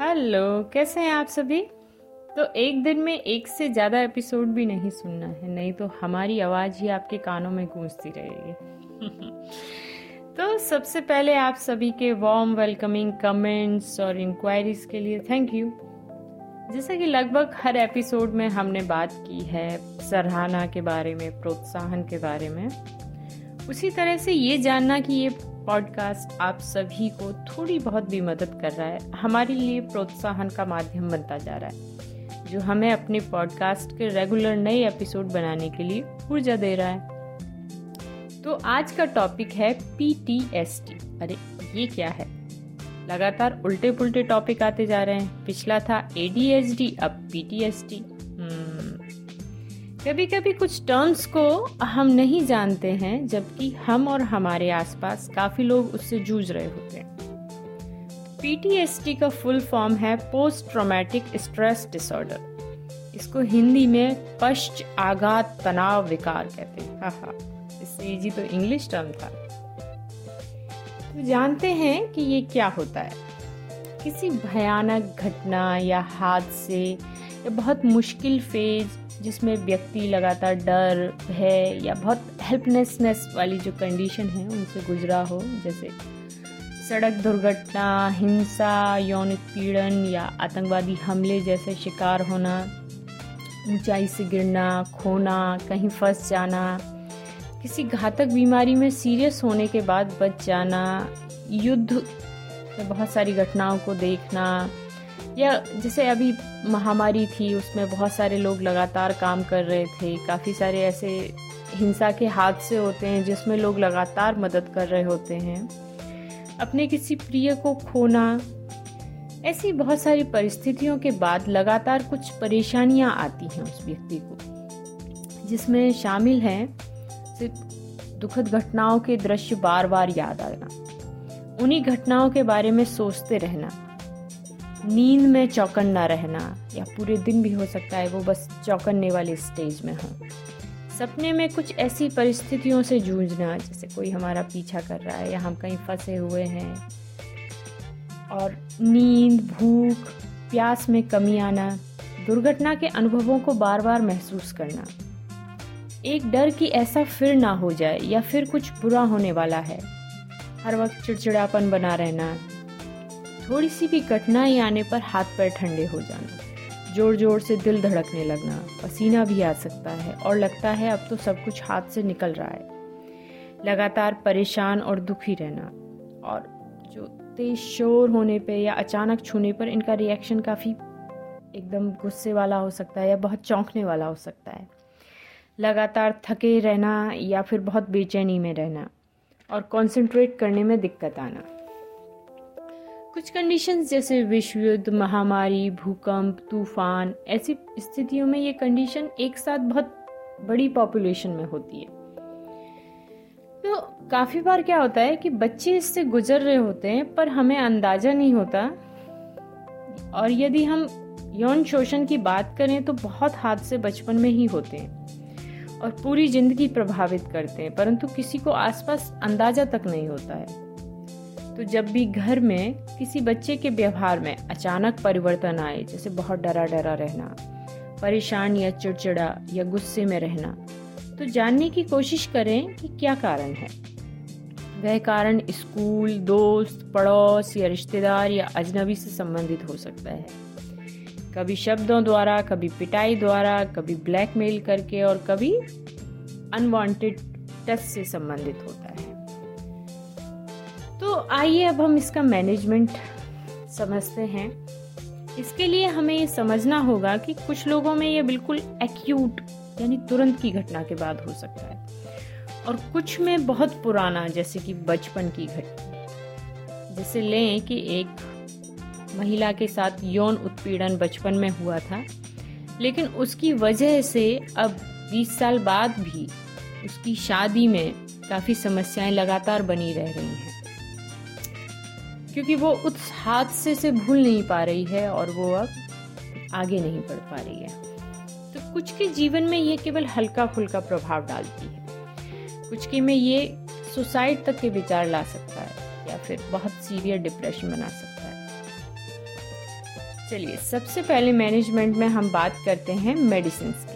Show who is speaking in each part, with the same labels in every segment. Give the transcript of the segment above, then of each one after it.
Speaker 1: Hello, कैसे हैं आप सभी? तो एक दिन में एक से ज़्यादा एपिसोड भी नहीं सुनना है, नहीं तो हमारी आवाज़ ही आपके कानों में गूंजती रहेगी। तो सबसे पहले आप सभी के वॉर्म वेलकमिंग कमेंट्स और इंक्वायरीज के लिए थैंक यू जैसा कि लगभग हर एपिसोड में हमने बात की है सराहना के बारे में, प्रोत्साहन के बारे में। उसी तरह से ये जानना कि ये पॉडकास्ट आप सभी को थोड़ी बहुत भी मदद कर रहा है, हमारे लिए प्रोत्साहन का माध्यम बनता जा रहा है, जो हमें अपने पॉडकास्ट के रेगुलर नए एपिसोड बनाने के लिए ऊर्जा दे रहा है। तो आज का टॉपिक है पी अरे, ये क्या है? लगातार उल्टे पुल्टे टॉपिक आते जा रहे हैं। पिछला था ए अब पी कभी कभी कुछ टर्म्स को हम नहीं जानते हैं, जबकि हम और हमारे आसपास काफ़ी लोग उससे जूझ रहे होते हैं। पीटीएसडी का फुल फॉर्म है पोस्ट ट्रोमेटिक स्ट्रेस डिसऑर्डर इसको हिंदी में पश्च आघात तनाव विकार कहते हैं। हाँ हाँ इससे इजी तो इंग्लिश टर्म था। तो जानते हैं कि ये क्या होता है। किसी भयानक घटना या हादसे या बहुत मुश्किल फ़ेज़ जिसमें व्यक्ति लगातार डर, भय या बहुत हेल्पलेसनेस वाली जो कंडीशन है, उनसे गुजरा हो, जैसे सड़क दुर्घटना, हिंसा, यौन उत्पीड़न या आतंकवादी हमले जैसे शिकार होना, ऊंचाई से गिरना, खोना, कहीं फंस जाना, किसी घातक बीमारी में सीरियस होने के बाद बच जाना, युद्ध में बहुत सारी घटनाओं को देखना या जैसे अभी महामारी थी, उसमें बहुत सारे लोग लगातार काम कर रहे थे, काफ़ी सारे ऐसे हिंसा के हादसे होते हैं जिसमें लोग लगातार मदद कर रहे होते हैं। अपने किसी प्रिय को खोना, ऐसी बहुत सारी परिस्थितियों के बाद लगातार कुछ परेशानियाँ आती हैं उस व्यक्ति को, जिसमें शामिल हैं सिर्फ़ दुखद घटनाओं के दृश्य बार बार याद आना। उन्हीं घटनाओं के बारे में सोचते रहना। नींद में चौकन्ना रहना, या पूरे दिन भी हो सकता है वो बस चौकन्ने वाले स्टेज में हो। सपने में कुछ ऐसी परिस्थितियों से जूझना, जैसे कोई हमारा पीछा कर रहा है या हम कहीं फंसे हुए हैं। और नींद, भूख, प्यास में कमी आना, दुर्घटना के अनुभवों को बार बार महसूस करना। एक डर कि ऐसा फिर ना हो जाए या फिर कुछ बुरा होने वाला है। हर वक्त चिड़चिड़ापन बना रहना थोड़ी सी भी कठिनाई आने पर हाथ पैर ठंडे हो जाना ज़ोर ज़ोर से दिल धड़कने लगना, पसीना भी आ सकता है और लगता है अब तो सब कुछ हाथ से निकल रहा है। लगातार परेशान और दुखी रहना और जो तेज शोर होने पे या अचानक छूने पर इनका रिएक्शन काफ़ी एकदम गुस्से वाला हो सकता है या बहुत चौंकने वाला हो सकता है। लगातार थके रहना या फिर बहुत बेचैनी में रहना और कंसंट्रेट करने में दिक्कत आना। कुछ कंडीशंस जैसे विश्व युद्ध, महामारी, भूकंप, तूफ़ान, ऐसी स्थितियों में ये कंडीशन एक साथ बहुत बड़ी पॉपुलेशन में होती है। तो काफ़ी बार क्या होता है कि बच्चे इससे गुजर रहे होते हैं, पर हमें अंदाज़ा नहीं होता। और यदि हम यौन शोषण की बात करें तो बहुत हादसे बचपन में ही होते हैं और पूरी ज़िंदगी प्रभावित करते हैं, परंतु किसी को आसपास अंदाज़ा तक नहीं होता है। तो जब भी घर में किसी बच्चे के व्यवहार में अचानक परिवर्तन आए, जैसे बहुत डरा डरा रहना, परेशान या चिड़चिड़ा या गुस्से में रहना तो जानने की कोशिश करें कि क्या कारण है। वह कारण स्कूल, दोस्त, पड़ोस या रिश्तेदार या अजनबी से संबंधित हो सकता है। कभी शब्दों द्वारा, कभी पिटाई द्वारा, कभी ब्लैकमेल करके और कभी अनवांटेड टच से संबंधित होता है। तो आइए अब हम इसका मैनेजमेंट समझते हैं। इसके लिए हमें ये समझना होगा कि कुछ लोगों में ये बिल्कुल एक्यूट यानी तुरंत की घटना के बाद हो सकता है। और कुछ में बहुत पुराना, जैसे कि बचपन की घटना जैसे लें कि एक महिला के साथ यौन उत्पीड़न बचपन में हुआ था, लेकिन उसकी वजह से अब 20 साल बाद भी उसकी शादी में काफ़ी समस्याएँ लगातार बनी रह रही हैं। क्योंकि वो उस हादसे से भूल नहीं पा रही है और वो अब आगे नहीं बढ़ पा रही है। तो कुछ के जीवन में ये केवल हल्का फुल्का प्रभाव डालती है। कुछ के में ये सुसाइड तक के विचार ला सकता है या फिर बहुत सीवियर डिप्रेशन बना सकता है। चलिए, सबसे पहले मैनेजमेंट में हम बात करते हैं मेडिसिन की।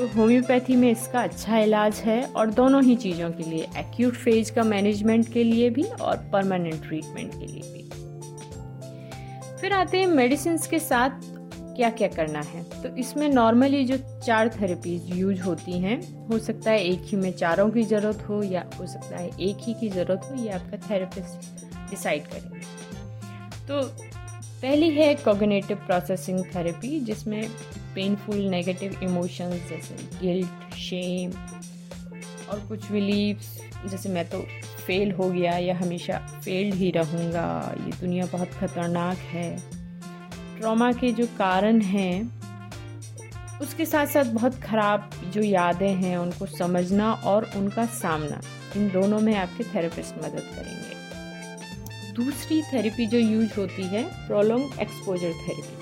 Speaker 1: तो होम्योपैथी में इसका अच्छा इलाज है और दोनों ही चीज़ों के लिए एक्यूट फ़ेज़ का मैनेजमेंट के लिए भी और परमानेंट ट्रीटमेंट के लिए भी। फिर आते हैं मेडिसिन के साथ क्या क्या करना है। तो इसमें नॉर्मली जो चार थेरेपीज यूज़ होती हैं, हो सकता है एक ही में चारों की ज़रूरत हो या हो सकता है एक ही की ज़रूरत हो, ये आपका थेरेपिस्ट डिसाइड करेंगे। तो पहली है कोगनेटिव प्रोसेसिंग थेरेपी जिसमें पेनफुल नेगेटिव इमोशंस जैसे गिल्ट शेम और कुछ बिलीव्स जैसे मैं तो फेल हो गया या हमेशा फेल्ड ही रहूँगा, ये दुनिया बहुत ख़तरनाक है। ट्रॉमा के जो कारण हैं, उसके साथ साथ बहुत ख़राब जो यादें हैं, उनको समझना और उनका सामना, इन दोनों में आपके थेरेपिस्ट मदद करेंगे। दूसरी थेरेपी जो यूज़ होती है प्रोलोंग एक्सपोजर थेरेपी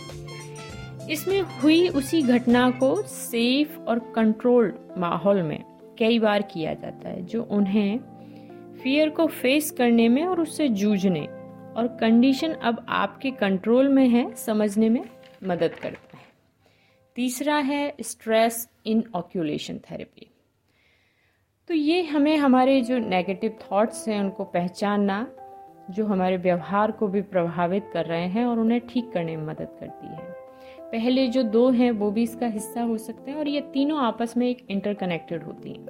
Speaker 1: इसमें हुई उसी घटना को सेफ़ और कंट्रोल्ड माहौल में कई बार किया जाता है, जो उन्हें फियर को फेस करने में और उससे जूझने और कंडीशन अब आपके कंट्रोल में है, समझने में मदद करता है। तीसरा है स्ट्रेस इन ऑक्यूलेशन थेरेपी तो ये हमें हमारे जो नेगेटिव थॉट्स हैं, उनको पहचानना, जो हमारे व्यवहार को भी प्रभावित कर रहे हैं और उन्हें ठीक करने में मदद करती है। पहले जो दो हैं, वो भी इसका हिस्सा हो सकते हैं और ये तीनों आपस में एक इंटरकनेक्टेड होती हैं।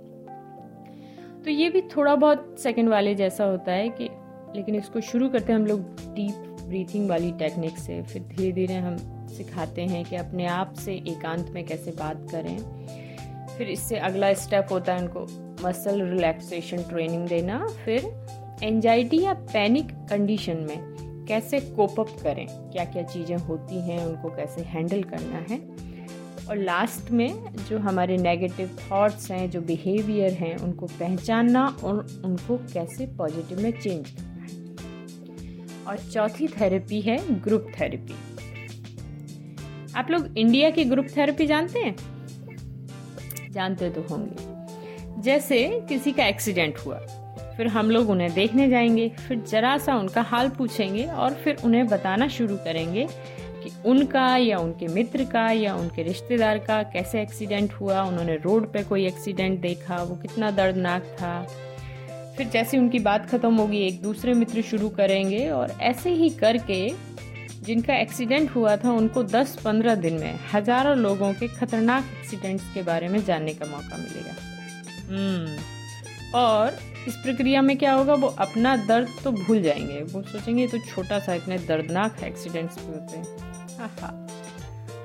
Speaker 1: तो ये भी थोड़ा बहुत सेकंड वाले जैसा होता है कि, लेकिन इसको शुरू करते हैं हम लोग डीप ब्रीथिंग वाली टेक्निक से। फिर धीरे धीरे हम सिखाते हैं कि अपने आप से एकांत में कैसे बात करें। फिर इससे अगला स्टेप होता है उनको मसल रिलैक्सेशन ट्रेनिंग देना। फिर एंजाइटी या पैनिक कंडीशन में कैसे कोप अप करें क्या क्या चीज़ें होती हैं, उनको कैसे हैंडल करना है। और लास्ट में जो हमारे नेगेटिव थॉट्स हैं, जो बिहेवियर हैं, उनको पहचानना और उनको कैसे पॉजिटिव में चेंज करना है। और चौथी थेरेपी है ग्रुप थेरेपी। आप लोग इंडिया की ग्रुप थेरेपी जानते हैं? जानते तो होंगे। जैसे किसी का एक्सीडेंट हुआ। फिर हम लोग उन्हें देखने जाएँगे, फिर जरा सा उनका हाल पूछेंगे और फिर उन्हें बताना शुरू करेंगे कि उनका या उनके मित्र का या उनके रिश्तेदार का कैसे एक्सीडेंट हुआ, उन्होंने रोड पे कोई एक्सीडेंट देखा, वो कितना दर्दनाक था। फिर जैसे उनकी बात ख़त्म होगी, एक दूसरे मित्र शुरू करेंगे और ऐसे ही करके जिनका एक्सीडेंट हुआ था, उनको 10-15 दिन में हज़ारों लोगों के खतरनाक एक्सीडेंट्स के बारे में जानने का मौका मिलेगा। हम्म और इस प्रक्रिया में क्या होगा, वो अपना दर्द तो भूल जाएँगे। वो सोचेंगे तो छोटा सा इतने दर्दनाक एक्सीडेंट्स भी होते हैं।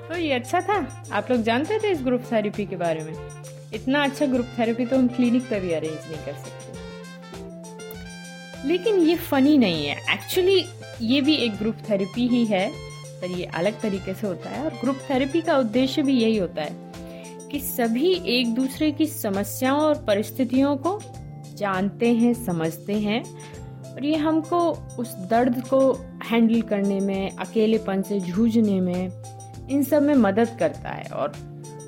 Speaker 1: तो ये अच्छा था? आप लोग जानते थे इस ग्रुप थेरेपी के बारे में? इतना अच्छा ग्रुप थेरेपी तो हम क्लिनिक पर भी अरेंज नहीं कर सकते। लेकिन ये फनी नहीं है। एक्चुअली ये भी एक ग्रुप थेरेपी ही है, पर ये अलग तरीके से होता है। और ग्रुप थेरेपी का उद्देश्य भी यही होता है कि सभी एक दूसरे की समस्याओं और परिस्थितियों को जानते हैं, समझते हैं और ये हमको उस दर्द को हैंडल करने में, अकेलेपन से जूझने में, इन सब में मदद करता है और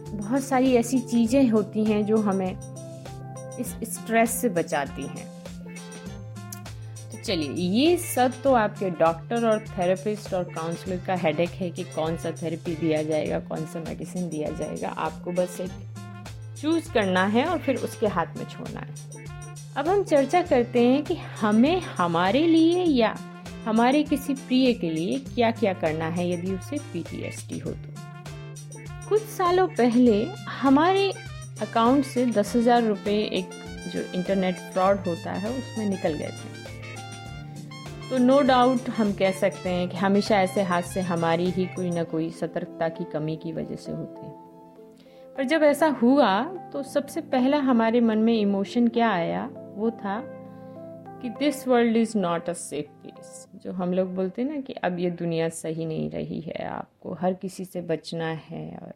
Speaker 1: बहुत सारी ऐसी चीज़ें होती हैं जो हमें इस स्ट्रेस से बचाती हैं। तो चलिए, ये सब तो आपके डॉक्टर और थेरेपिस्ट और काउंसलर का हेडेक है कि कौन सा थेरेपी दिया जाएगा, कौन सा मेडिसिन दिया जाएगा। आपको बस एक चूज़ करना है और फिर उसके हाथ में छोड़ना है। अब हम चर्चा करते हैं कि हमें हमारे लिए या हमारे किसी प्रिय के लिए क्या क्या करना है यदि उसे पीटीएसडी हो तो। कुछ सालों पहले हमारे अकाउंट से दस हज़ार रुपये एक जो इंटरनेट फ्रॉड होता है उसमें निकल गए थे। तो नो डाउट हम कह सकते हैं कि हमेशा ऐसे हादसे हमारी ही कोई ना कोई सतर्कता की कमी की वजह से होते हैं। पर जब ऐसा हुआ तो सबसे पहला हमारे मन में इमोशन क्या आया? वो था कि this world is not a safe place जो हम लोग बोलते हैं ना कि अब ये दुनिया सही नहीं रही है, आपको हर किसी से बचना है और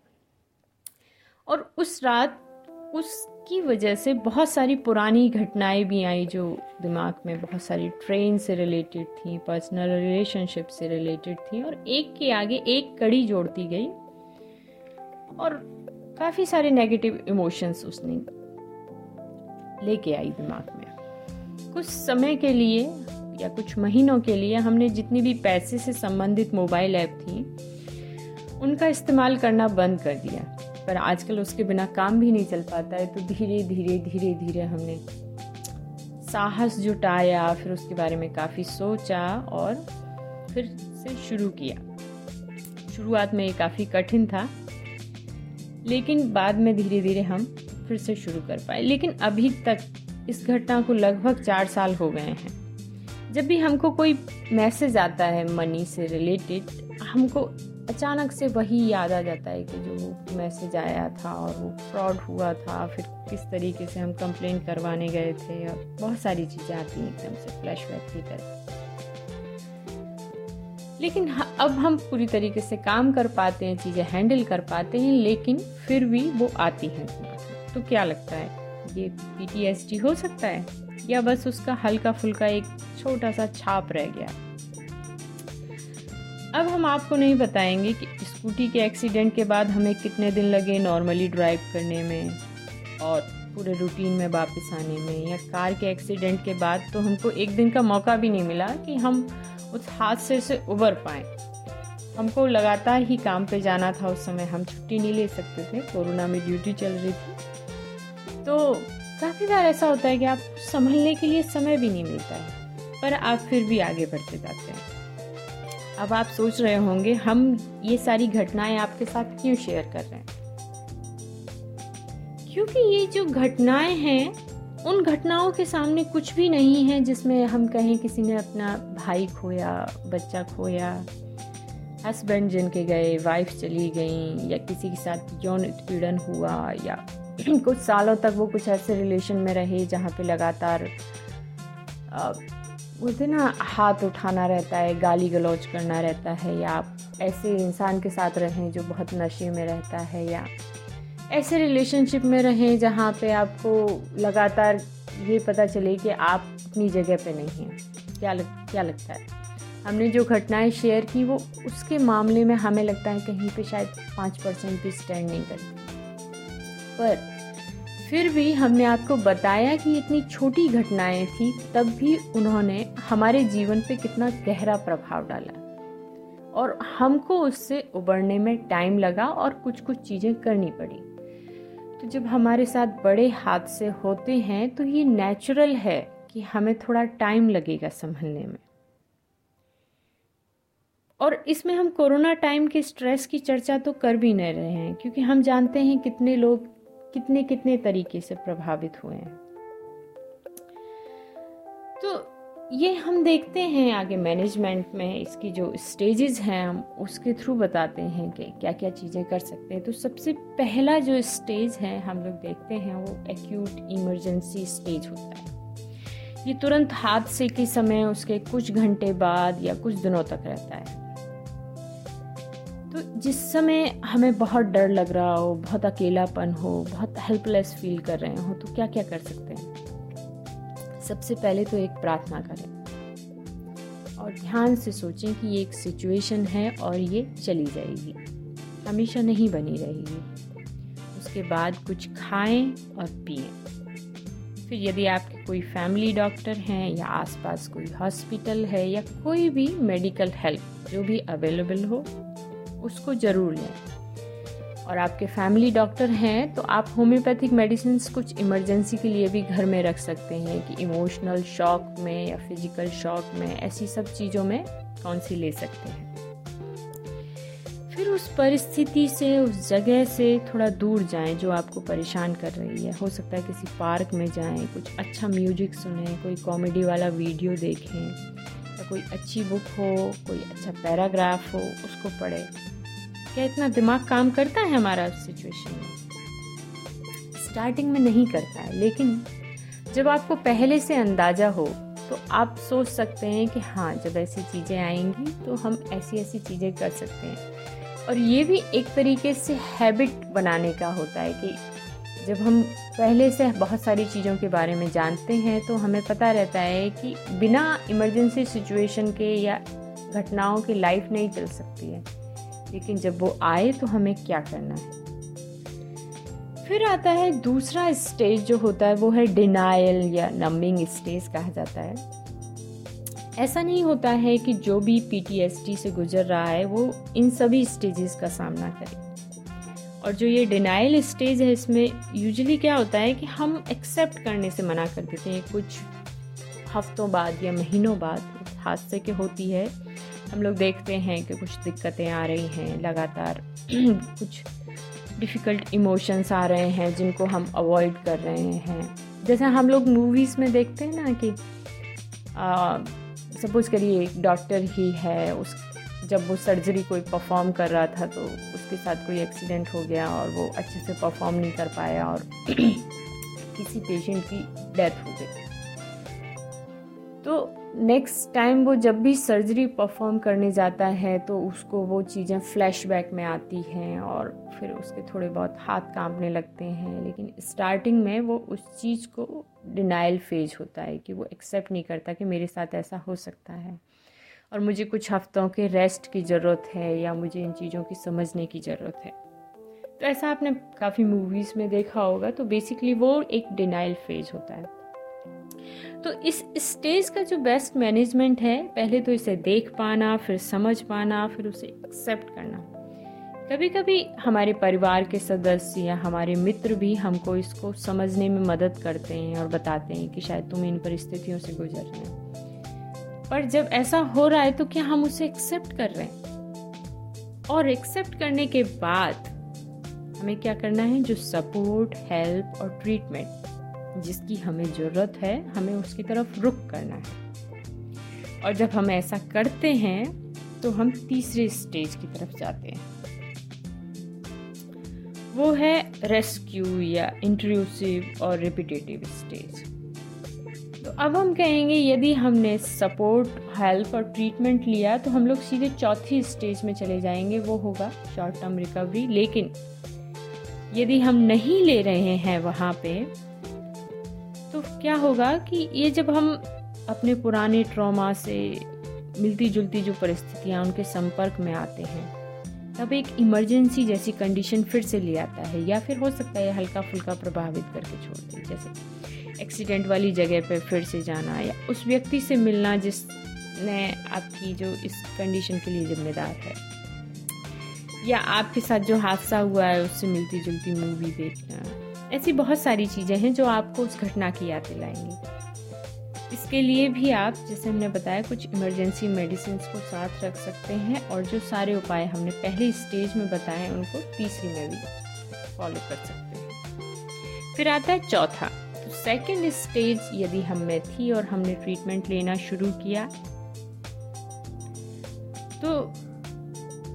Speaker 1: और उस रात उसकी वजह से बहुत सारी पुरानी घटनाएँ भी आई जो दिमाग में बहुत सारी ट्रेन से रिलेटेड थी पर्सनल रिलेशनशिप से रिलेटेड थी और एक के आगे एक कड़ी जोड़ती गई और काफ़ी सारे नेगेटिव इमोशंस उसने लेके आई दिमाग में। कुछ समय के लिए या कुछ महीनों के लिए हमने जितनी भी पैसे से संबंधित मोबाइल ऐप थी, उनका इस्तेमाल करना बंद कर दिया। पर आजकल उसके बिना काम भी नहीं चल पाता है तो धीरे धीरे धीरे धीरे हमने साहस जुटाया, फिर उसके बारे में काफ़ी सोचा और फिर से शुरू किया। शुरुआत में ये काफ़ी कठिन था, लेकिन बाद में धीरे धीरे हम फिर से शुरू कर पाए। लेकिन अभी तक इस घटना को लगभग चार साल हो गए हैं। जब भी हमको कोई मैसेज आता है मनी से रिलेटेड, हमको अचानक से वही याद आ जाता है कि जो मैसेज आया था और वो फ्रॉड हुआ था, फिर किस तरीके से हम कंप्लेन करवाने गए थे, और बहुत सारी चीज़ें आती हैं एकदम से फ्लैशबैक की तरह। लेकिन अब हम पूरी तरीके से काम कर पाते हैं, चीज़ें हैंडल कर पाते हैं, लेकिन फिर भी वो आती हैं। तो क्या लगता है? ये पीटीएसडी हो सकता है? या बस उसका हल्का फुल्का एक छोटा सा छाप रह गया? अब हम आपको नहीं बताएँगे कि स्कूटी के एक्सीडेंट के बाद हमें कितने दिन लगे नॉर्मली ड्राइव करने में और पूरे रूटीन में वापस आने में या कार के एक्सीडेंट के बाद तो हमको एक दिन का मौका भी नहीं मिला कि हम उस हादसे से उबर पाए। हमको लगातार ही काम पे जाना था उस समय। हम छुट्टी नहीं ले सकते थे। कोरोना में ड्यूटी चल रही थी। तो काफ़ी बार ऐसा होता है कि आप संभलने के लिए समय भी नहीं मिलता है, पर आप फिर भी आगे बढ़ते जाते हैं। अब आप सोच रहे होंगे, हम ये सारी घटनाएँ आपके साथ क्यों शेयर कर रहे हैं? क्योंकि ये जो घटनाएँ हैं, उन घटनाओं के सामने कुछ भी नहीं है जिसमें हम कहें किसी ने अपना भाई खोया, बच्चा खोया हस्बैंड जिनके गए वाइफ चली गई, या किसी के साथ यौन उत्पीड़न हुआ, या कुछ सालों तक वो कुछ ऐसे रिलेशन में रहे जहाँ पे लगातार बोलते ना, हाथ उठाना रहता है, गाली गलौज करना रहता है, या आप ऐसे इंसान के साथ रहें जो बहुत नशे में रहता है, या ऐसे रिलेशनशिप में रहें जहाँ पे आपको लगातार ये पता चले कि आप अपनी जगह पे नहीं हैं। क्या लग, क्या लगता है? हमने जो घटनाएँ शेयर की वो उसके मामले में हमें लगता है कहीं पे शायद पाँच परसेंट भी स्टैंड नहीं करती। पर फिर भी हमने आपको बताया कि इतनी छोटी घटनाएँ थी, तब भी उन्होंने हमारे जीवन पे कितना गहरा प्रभाव डाला। और हमको उससे उबरने में टाइम लगा और कुछ कुछ चीज़ें करनी पड़ी। तो जब हमारे साथ बड़े हादसे होते हैं तो ये नेचुरल है कि हमें थोड़ा टाइम लगेगा संभलने में। और इसमें हम कोरोना टाइम के स्ट्रेस की चर्चा तो कर भी नहीं रहे हैं, क्योंकि हम जानते हैं कितने लोग कितने कितने तरीके से प्रभावित हुए हैं। तो ये हम देखते हैं आगे मैनेजमेंट में इसकी जो स्टेजेस हैं, हम उसके थ्रू बताते हैं कि क्या क्या चीज़ें कर सकते हैं। तो सबसे पहला जो स्टेज है, हम लोग देखते हैं वो एक्यूट इमरजेंसी स्टेज होता है। ये तुरंत हादसे के समय, उसके कुछ घंटे बाद या कुछ दिनों तक रहता है। तो जिस समय हमें बहुत डर लग रहा हो, बहुत अकेलापन हो, बहुत हेल्पलेस फील कर रहे हो तो क्या क्या कर सकते हैं? सबसे पहले तो एक प्रार्थना करें। और ध्यान से सोचें कि ये एक सिचुएशन है और ये चली जाएगी। हमेशा नहीं बनी रहेगी। उसके बाद कुछ खाएँ और पिए। फिर यदि आपके कोई फैमिली डॉक्टर हैं या आसपास कोई हॉस्पिटल है या कोई भी मेडिकल हेल्प जो भी अवेलेबल हो उसको ज़रूर लें। और आपके फैमिली डॉक्टर हैं तो आप होम्योपैथिक मेडिसिन कुछ इमरजेंसी के लिए भी घर में रख सकते हैं कि इमोशनल शॉक में या फ़िज़िकल शॉक में, ऐसी सब चीज़ों में कौन सी ले सकते हैं। फिर उस परिस्थिति से, उस जगह से थोड़ा दूर जाएँ जो आपको परेशान कर रही है। हो सकता है किसी पार्क में जाएँ, कुछ अच्छा म्यूज़िक सुने, कोई कॉमेडी वाला वीडियो देखें। या कोई अच्छी बुक हो, कोई अच्छा पैराग्राफ हो, उसको पढ़े। क्या इतना दिमाग काम करता है हमारा उस सिचुएशन में? स्टार्टिंग में नहीं करता है, लेकिन जब आपको पहले से अंदाज़ा हो तो आप सोच सकते हैं कि हाँ जब ऐसी चीज़ें आएँगी तो हम ऐसी ऐसी चीज़ें कर सकते हैं। और ये भी एक तरीके से हैबिट बनाने का होता है कि जब हम पहले से बहुत सारी चीज़ों के बारे में जानते हैं तो हमें पता रहता है कि बिना इमरजेंसी सिचुएशन के या घटनाओं की लाइफ नहीं चल सकती है। लेकिन जब वो आए तो हमें क्या करना है? फिर आता है दूसरा स्टेज जो होता है, वो है डिनाइल या नंबिंग स्टेज कहा जाता है। ऐसा नहीं होता है कि जो भी पीटीएसडी से गुजर रहा है, वो इन सभी स्टेजेस का सामना करे। और जो ये डिनाइल स्टेज है, इसमें यूजली क्या होता है कि हम एक्सेप्ट करने से मना कर देते हैं। कुछ हफ्तों बाद या महीनों बाद हादसे के होती है। हम लोग देखते हैं कि कुछ दिक्कतें आ रही हैं, लगातार कुछ डिफ़िकल्ट इमोशंस आ रहे हैं जिनको हम अवॉइड कर रहे हैं। जैसे हम लोग मूवीज़ में देखते हैं ना कि सपोज़ करिए एक डॉक्टर ही है, उस जब वो सर्जरी कोई परफॉर्म कर रहा था तो उसके साथ कोई एक्सीडेंट हो गया और वो अच्छे से परफॉर्म नहीं कर पाया और किसी पेशेंट की डेथ हो गई। तो नेक्स्ट टाइम वो जब भी सर्जरी परफॉर्म करने जाता है तो उसको वो चीज़ें फ्लैशबैक में आती हैं और फिर उसके थोड़े बहुत हाथ कांपने लगते हैं। लेकिन स्टार्टिंग में वो उस चीज़ को डिनाइल फ़ेज़ होता है कि वो एक्सेप्ट नहीं करता कि मेरे साथ ऐसा हो सकता है। और मुझे कुछ हफ्तों के रेस्ट की ज़रूरत है या मुझे इन चीज़ों की समझने की ज़रूरत है। तो ऐसा आपने काफ़ी मूवीज़ में देखा होगा तो बेसिकली वो एक डिनाइल फ़ेज़ होता है। तो इस स्टेज का जो बेस्ट मैनेजमेंट है, पहले तो इसे देख पाना, फिर समझ पाना, फिर उसे एक्सेप्ट करना। कभी कभी हमारे परिवार के सदस्य या हमारे मित्र भी हमको इसको समझने में मदद करते हैं और बताते हैं कि शायद तुम इन परिस्थितियों से गुजर रहे हो। पर जब ऐसा हो रहा है तो क्या हम उसे एक्सेप्ट कर रहे हैं? और एक्सेप्ट करने के बाद हमें क्या करना है? जो सपोर्ट हेल्प और ट्रीटमेंट जिसकी हमें ज़रूरत है, हमें उसकी तरफ़ रुख करना है। और जब हम ऐसा करते हैं तो हम तीसरे स्टेज की तरफ़ जाते हैं। वो है रेस्क्यू या इंट्रूसिव और रिपीटेटिव स्टेज तो अब हम कहेंगे, यदि हमने सपोर्ट हेल्प और ट्रीटमेंट लिया तो हम लोग सीधे चौथी स्टेज में चले जाएँगे, वो होगा शॉर्ट टर्म रिकवरी लेकिन, यदि हम नहीं ले रहे हैं वहाँ पे तो क्या होगा कि ये जब हम अपने पुराने ट्रॉमा से मिलती जुलती जो परिस्थितियाँ उनके संपर्क में आते हैं, तब एक इमरजेंसी जैसी कंडीशन फिर से ले आता है, या फिर हो सकता है हल्का फुल्का प्रभावित करके छोड़ दे, जैसे एक्सीडेंट वाली जगह पे फिर से जाना या उस व्यक्ति से मिलना जिसने आपकी जो इस कंडीशन के लिए जिम्मेदार है। या आपके साथ जो हादसा हुआ है, उससे मिलती जुलती मूवी देखना। ऐसी बहुत सारी चीज़ें हैं जो आपको उस घटना की याद दिलाएँगी। इसके लिए भी आप, जैसे हमने बताया, कुछ इमरजेंसी मेडिसिन को साथ रख सकते हैं और जो सारे उपाय हमने पहले स्टेज में बताए उनको तीसरी में भी फॉलो कर सकते हैं। फिर आता है चौथा। तो सेकेंड स्टेज यदि हम में थी और हमने ट्रीटमेंट लेना शुरू किया तो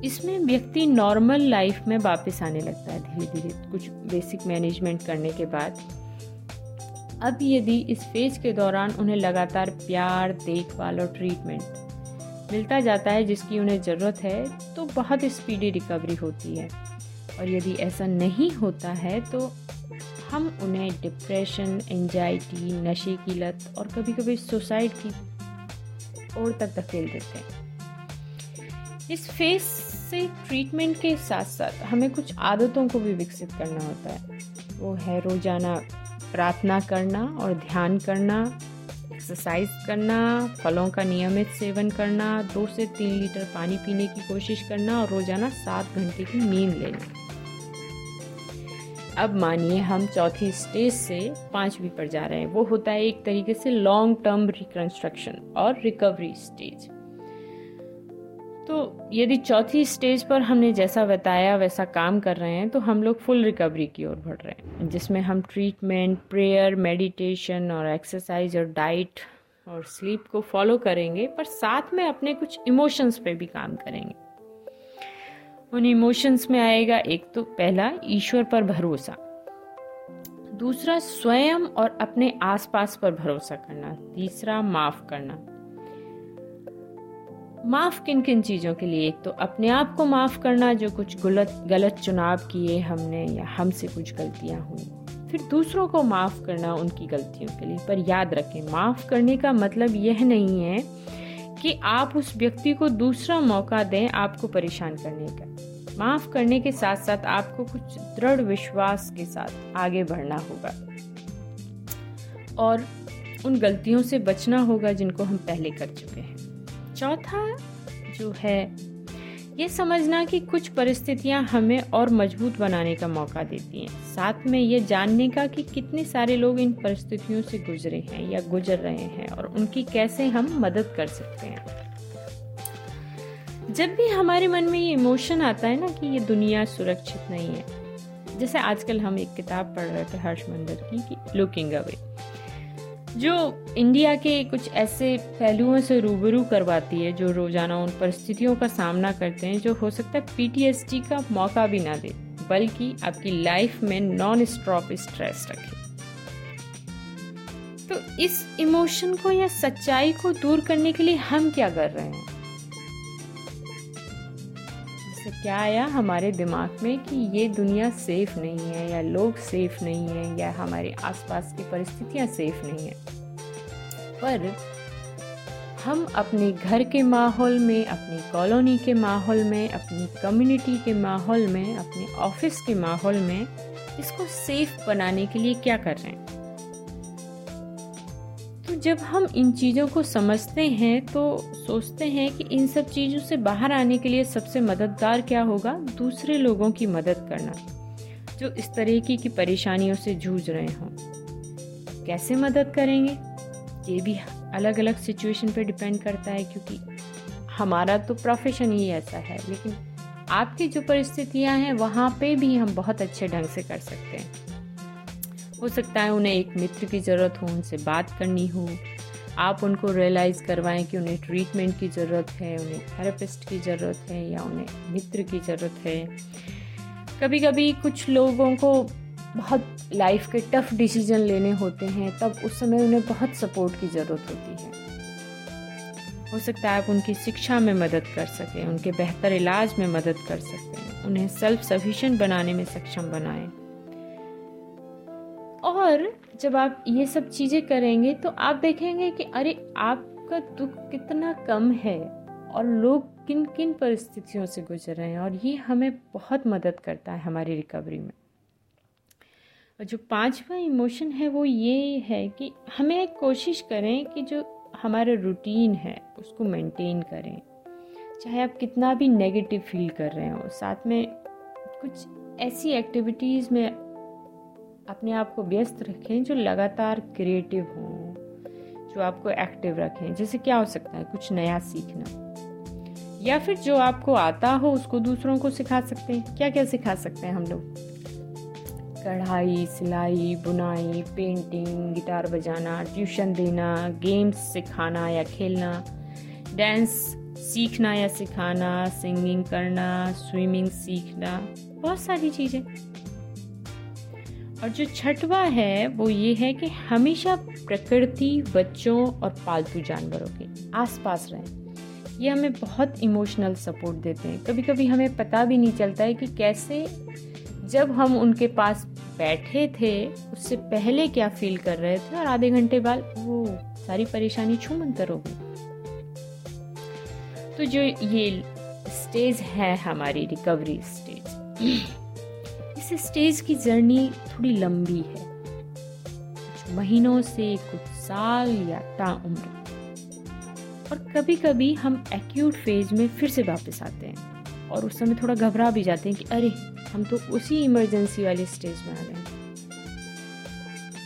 Speaker 1: इसमें व्यक्ति नॉर्मल लाइफ में वापस आने लगता है धीरे धीरे, कुछ बेसिक मैनेजमेंट करने के बाद। अब यदि इस फ़ेज़ के दौरान उन्हें लगातार प्यार, देखभाल और ट्रीटमेंट मिलता जाता है, जिसकी उन्हें ज़रूरत है तो बहुत स्पीडी रिकवरी होती है। और यदि ऐसा नहीं होता है तो हम उन्हें डिप्रेशन एंजाइटी नशे की लत और कभी कभी सुसाइड की ओर तक धकेल देते हैं। इस फेस से ट्रीटमेंट के साथ साथ हमें कुछ आदतों को भी विकसित करना होता है। वो है रोज़ाना प्रार्थना करना और ध्यान करना एक्सरसाइज करना, फलों का नियमित सेवन करना, दो से तीन लीटर पानी पीने की कोशिश करना और रोज़ाना सात घंटे की नींद लेना। अब मानिए हम चौथी स्टेज से पांचवी पर जा रहे हैं। वो होता है एक तरीके से लॉन्ग टर्म रिकंस्ट्रक्शन और रिकवरी स्टेज तो यदि चौथी स्टेज पर हमने जैसा बताया, वैसा काम कर रहे हैं तो हम लोग फुल रिकवरी की ओर बढ़ रहे हैं, जिसमें हम ट्रीटमेंट प्रेयर मेडिटेशन और एक्सरसाइज और डाइट और स्लीप को फॉलो करेंगे, पर साथ में अपने कुछ इमोशंस पे भी काम करेंगे। उन इमोशंस में आएगा, एक तो पहला, ईश्वर पर भरोसा। दूसरा, स्वयं और अपने आसपास पर भरोसा करना। तीसरा, माफ़ करना। माफ़ किन किन चीज़ों के लिए? एक तो अपने आप को माफ़ करना, जो कुछ गलत गलत चुनाव किए हमने या हमसे कुछ गलतियाँ हुई। फिर दूसरों को माफ़ करना उनकी गलतियों के लिए। पर याद रखें, माफ़ करने का मतलब यह नहीं है कि आप उस व्यक्ति को दूसरा मौका दें आपको परेशान करने का। माफ़ करने के साथ साथ आपको कुछ दृढ़ विश्वास के साथ आगे बढ़ना होगा। और उन गलतियों से बचना होगा जिनको हम पहले कर चुके हैं। चौथा जो है, ये समझना कि कुछ परिस्थितियाँ हमें और मज़बूत बनाने का मौका देती हैं। साथ में ये जानने का कि कितने सारे लोग इन परिस्थितियों से गुजरे हैं या गुजर रहे हैं और उनकी कैसे हम मदद कर सकते हैं। जब भी हमारे मन में ये इमोशन आता है ना कि ये दुनिया सुरक्षित नहीं है, जैसे आजकल हम एक किताब पढ़ रहे थे हर्ष मंदर की, कि लुकिंग अवे जो इंडिया के कुछ ऐसे पहलुओं से रूबरू करवाती है, जो रोज़ाना उन परिस्थितियों का सामना करते हैं, जो हो सकता है पीटीएसडी का मौका भी ना दे, बल्कि आपकी लाइफ में नॉन स्टॉप स्ट्रेस रखे। तो इस इमोशन को या सच्चाई को दूर करने के लिए हम क्या कर रहे हैं? जैसे क्या आया हमारे दिमाग में कि ये दुनिया सेफ़ नहीं है या लोग सेफ़ नहीं है या हमारे आसपास की परिस्थितियाँ सेफ़ नहीं है? पर हम अपने घर के माहौल में, अपनी कॉलोनी के माहौल में, अपनी कम्युनिटी के माहौल में, अपने ऑफ़िस के माहौल में इसको सेफ़ बनाने के लिए क्या कर रहे हैं? जब हम इन चीज़ों को समझते हैं तो सोचते हैं कि इन सब चीज़ों से बाहर आने के लिए सबसे मददगार क्या होगा? दूसरे लोगों की मदद करना, जो इस तरीके की परेशानियों से जूझ रहे हों। कैसे मदद करेंगे? ये भी अलग अलग सिचुएशन पे डिपेंड करता है, क्योंकि हमारा तो प्रोफेशन ही ऐसा है, लेकिन आपकी जो परिस्थितियाँ हैं, वहाँ पे भी हम बहुत अच्छे ढंग से कर सकते हैं। हो सकता है उन्हें एक मित्र की ज़रूरत हो, उनसे बात करनी हो। आप उनको रियलाइज़ करवाएँ कि उन्हें ट्रीटमेंट की ज़रूरत है, उन्हें थेरेपिस्ट की ज़रूरत है या उन्हें मित्र की ज़रूरत है। कभी कभी कुछ लोगों को बहुत लाइफ के टफ डिसीज़न लेने होते हैं, तब उस समय उन्हें बहुत सपोर्ट की ज़रूरत होती है। हो सकता है आप उनकी शिक्षा में मदद कर सकें, उनके बेहतर इलाज में मदद कर सकते हैं उन्हें सेल्फ सफिशेंट बनाने में सक्षम बनाएँ। और जब आप ये सब चीज़ें करेंगे तो आप देखेंगे कि अरे, आपका दुख कितना कम है और लोग किन किन परिस्थितियों से गुजर रहे हैं और ये हमें बहुत मदद करता है हमारी रिकवरी में। और जो पांचवा इमोशन है वो ये है कि हमें कोशिश करें कि जो हमारा रूटीन है, उसको मेंटेन करें। चाहे आप कितना भी नेगेटिव फील कर रहे हो, साथ में कुछ ऐसी एक्टिविटीज़ में अपने आप को व्यस्त रखें, जो लगातार क्रिएटिव हों, जो आपको एक्टिव रखें। जैसे क्या हो सकता है? कुछ नया सीखना। या फिर जो आपको आता हो, उसको दूसरों को सिखा सकते हैं। क्या क्या सिखा सकते हैं हम लोग? कढ़ाई, सिलाई, बुनाई पेंटिंग गिटार बजाना ट्यूशन देना गेम्स सिखाना या खेलना डांस सीखना या सिखाना सिंगिंग करना स्विमिंग सीखना, बहुत सारी चीज़ें। और जो छठवा है, वो ये है कि हमेशा प्रकृति, बच्चों और पालतू जानवरों के आसपास रहें। ये हमें बहुत इमोशनल सपोर्ट देते हैं। कभी कभी हमें पता भी नहीं चलता है कि कैसे जब हम उनके पास बैठे थे, उससे पहले क्या फील कर रहे थे और आधे घंटे बाद वो सारी परेशानी छू हो तो जो ये स्टेज है हमारी रिकवरी स्टेज इस स्टेज की जर्नी थोड़ी लंबी है। कुछ महीनों से कुछ साल या ताउम्र और कभी कभी हम एक्यूट फ़ेज़ में फिर से वापस आते हैं और उस समय थोड़ा घबरा भी जाते हैं कि अरे, हम तो उसी इमरजेंसी वाले स्टेज में आ गए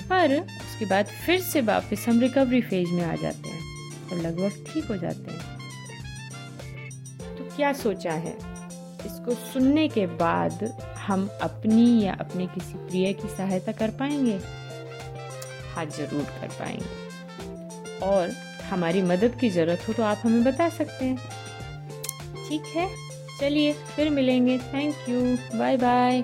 Speaker 1: पर उसके बाद फिर से वापस हम रिकवरी फ़ेज़ में आ जाते हैं और लगभग ठीक हो जाते हैं। तो क्या सोचा है? इसको सुनने के बाद हम अपनी या अपने किसी प्रिय की सहायता कर पाएँगे? हाँ ज़रूर कर पाएँगे। और हमारी मदद की ज़रूरत हो तो आप हमें बता सकते हैं। ठीक है? चलिए, फिर मिलेंगे। Thank you bye bye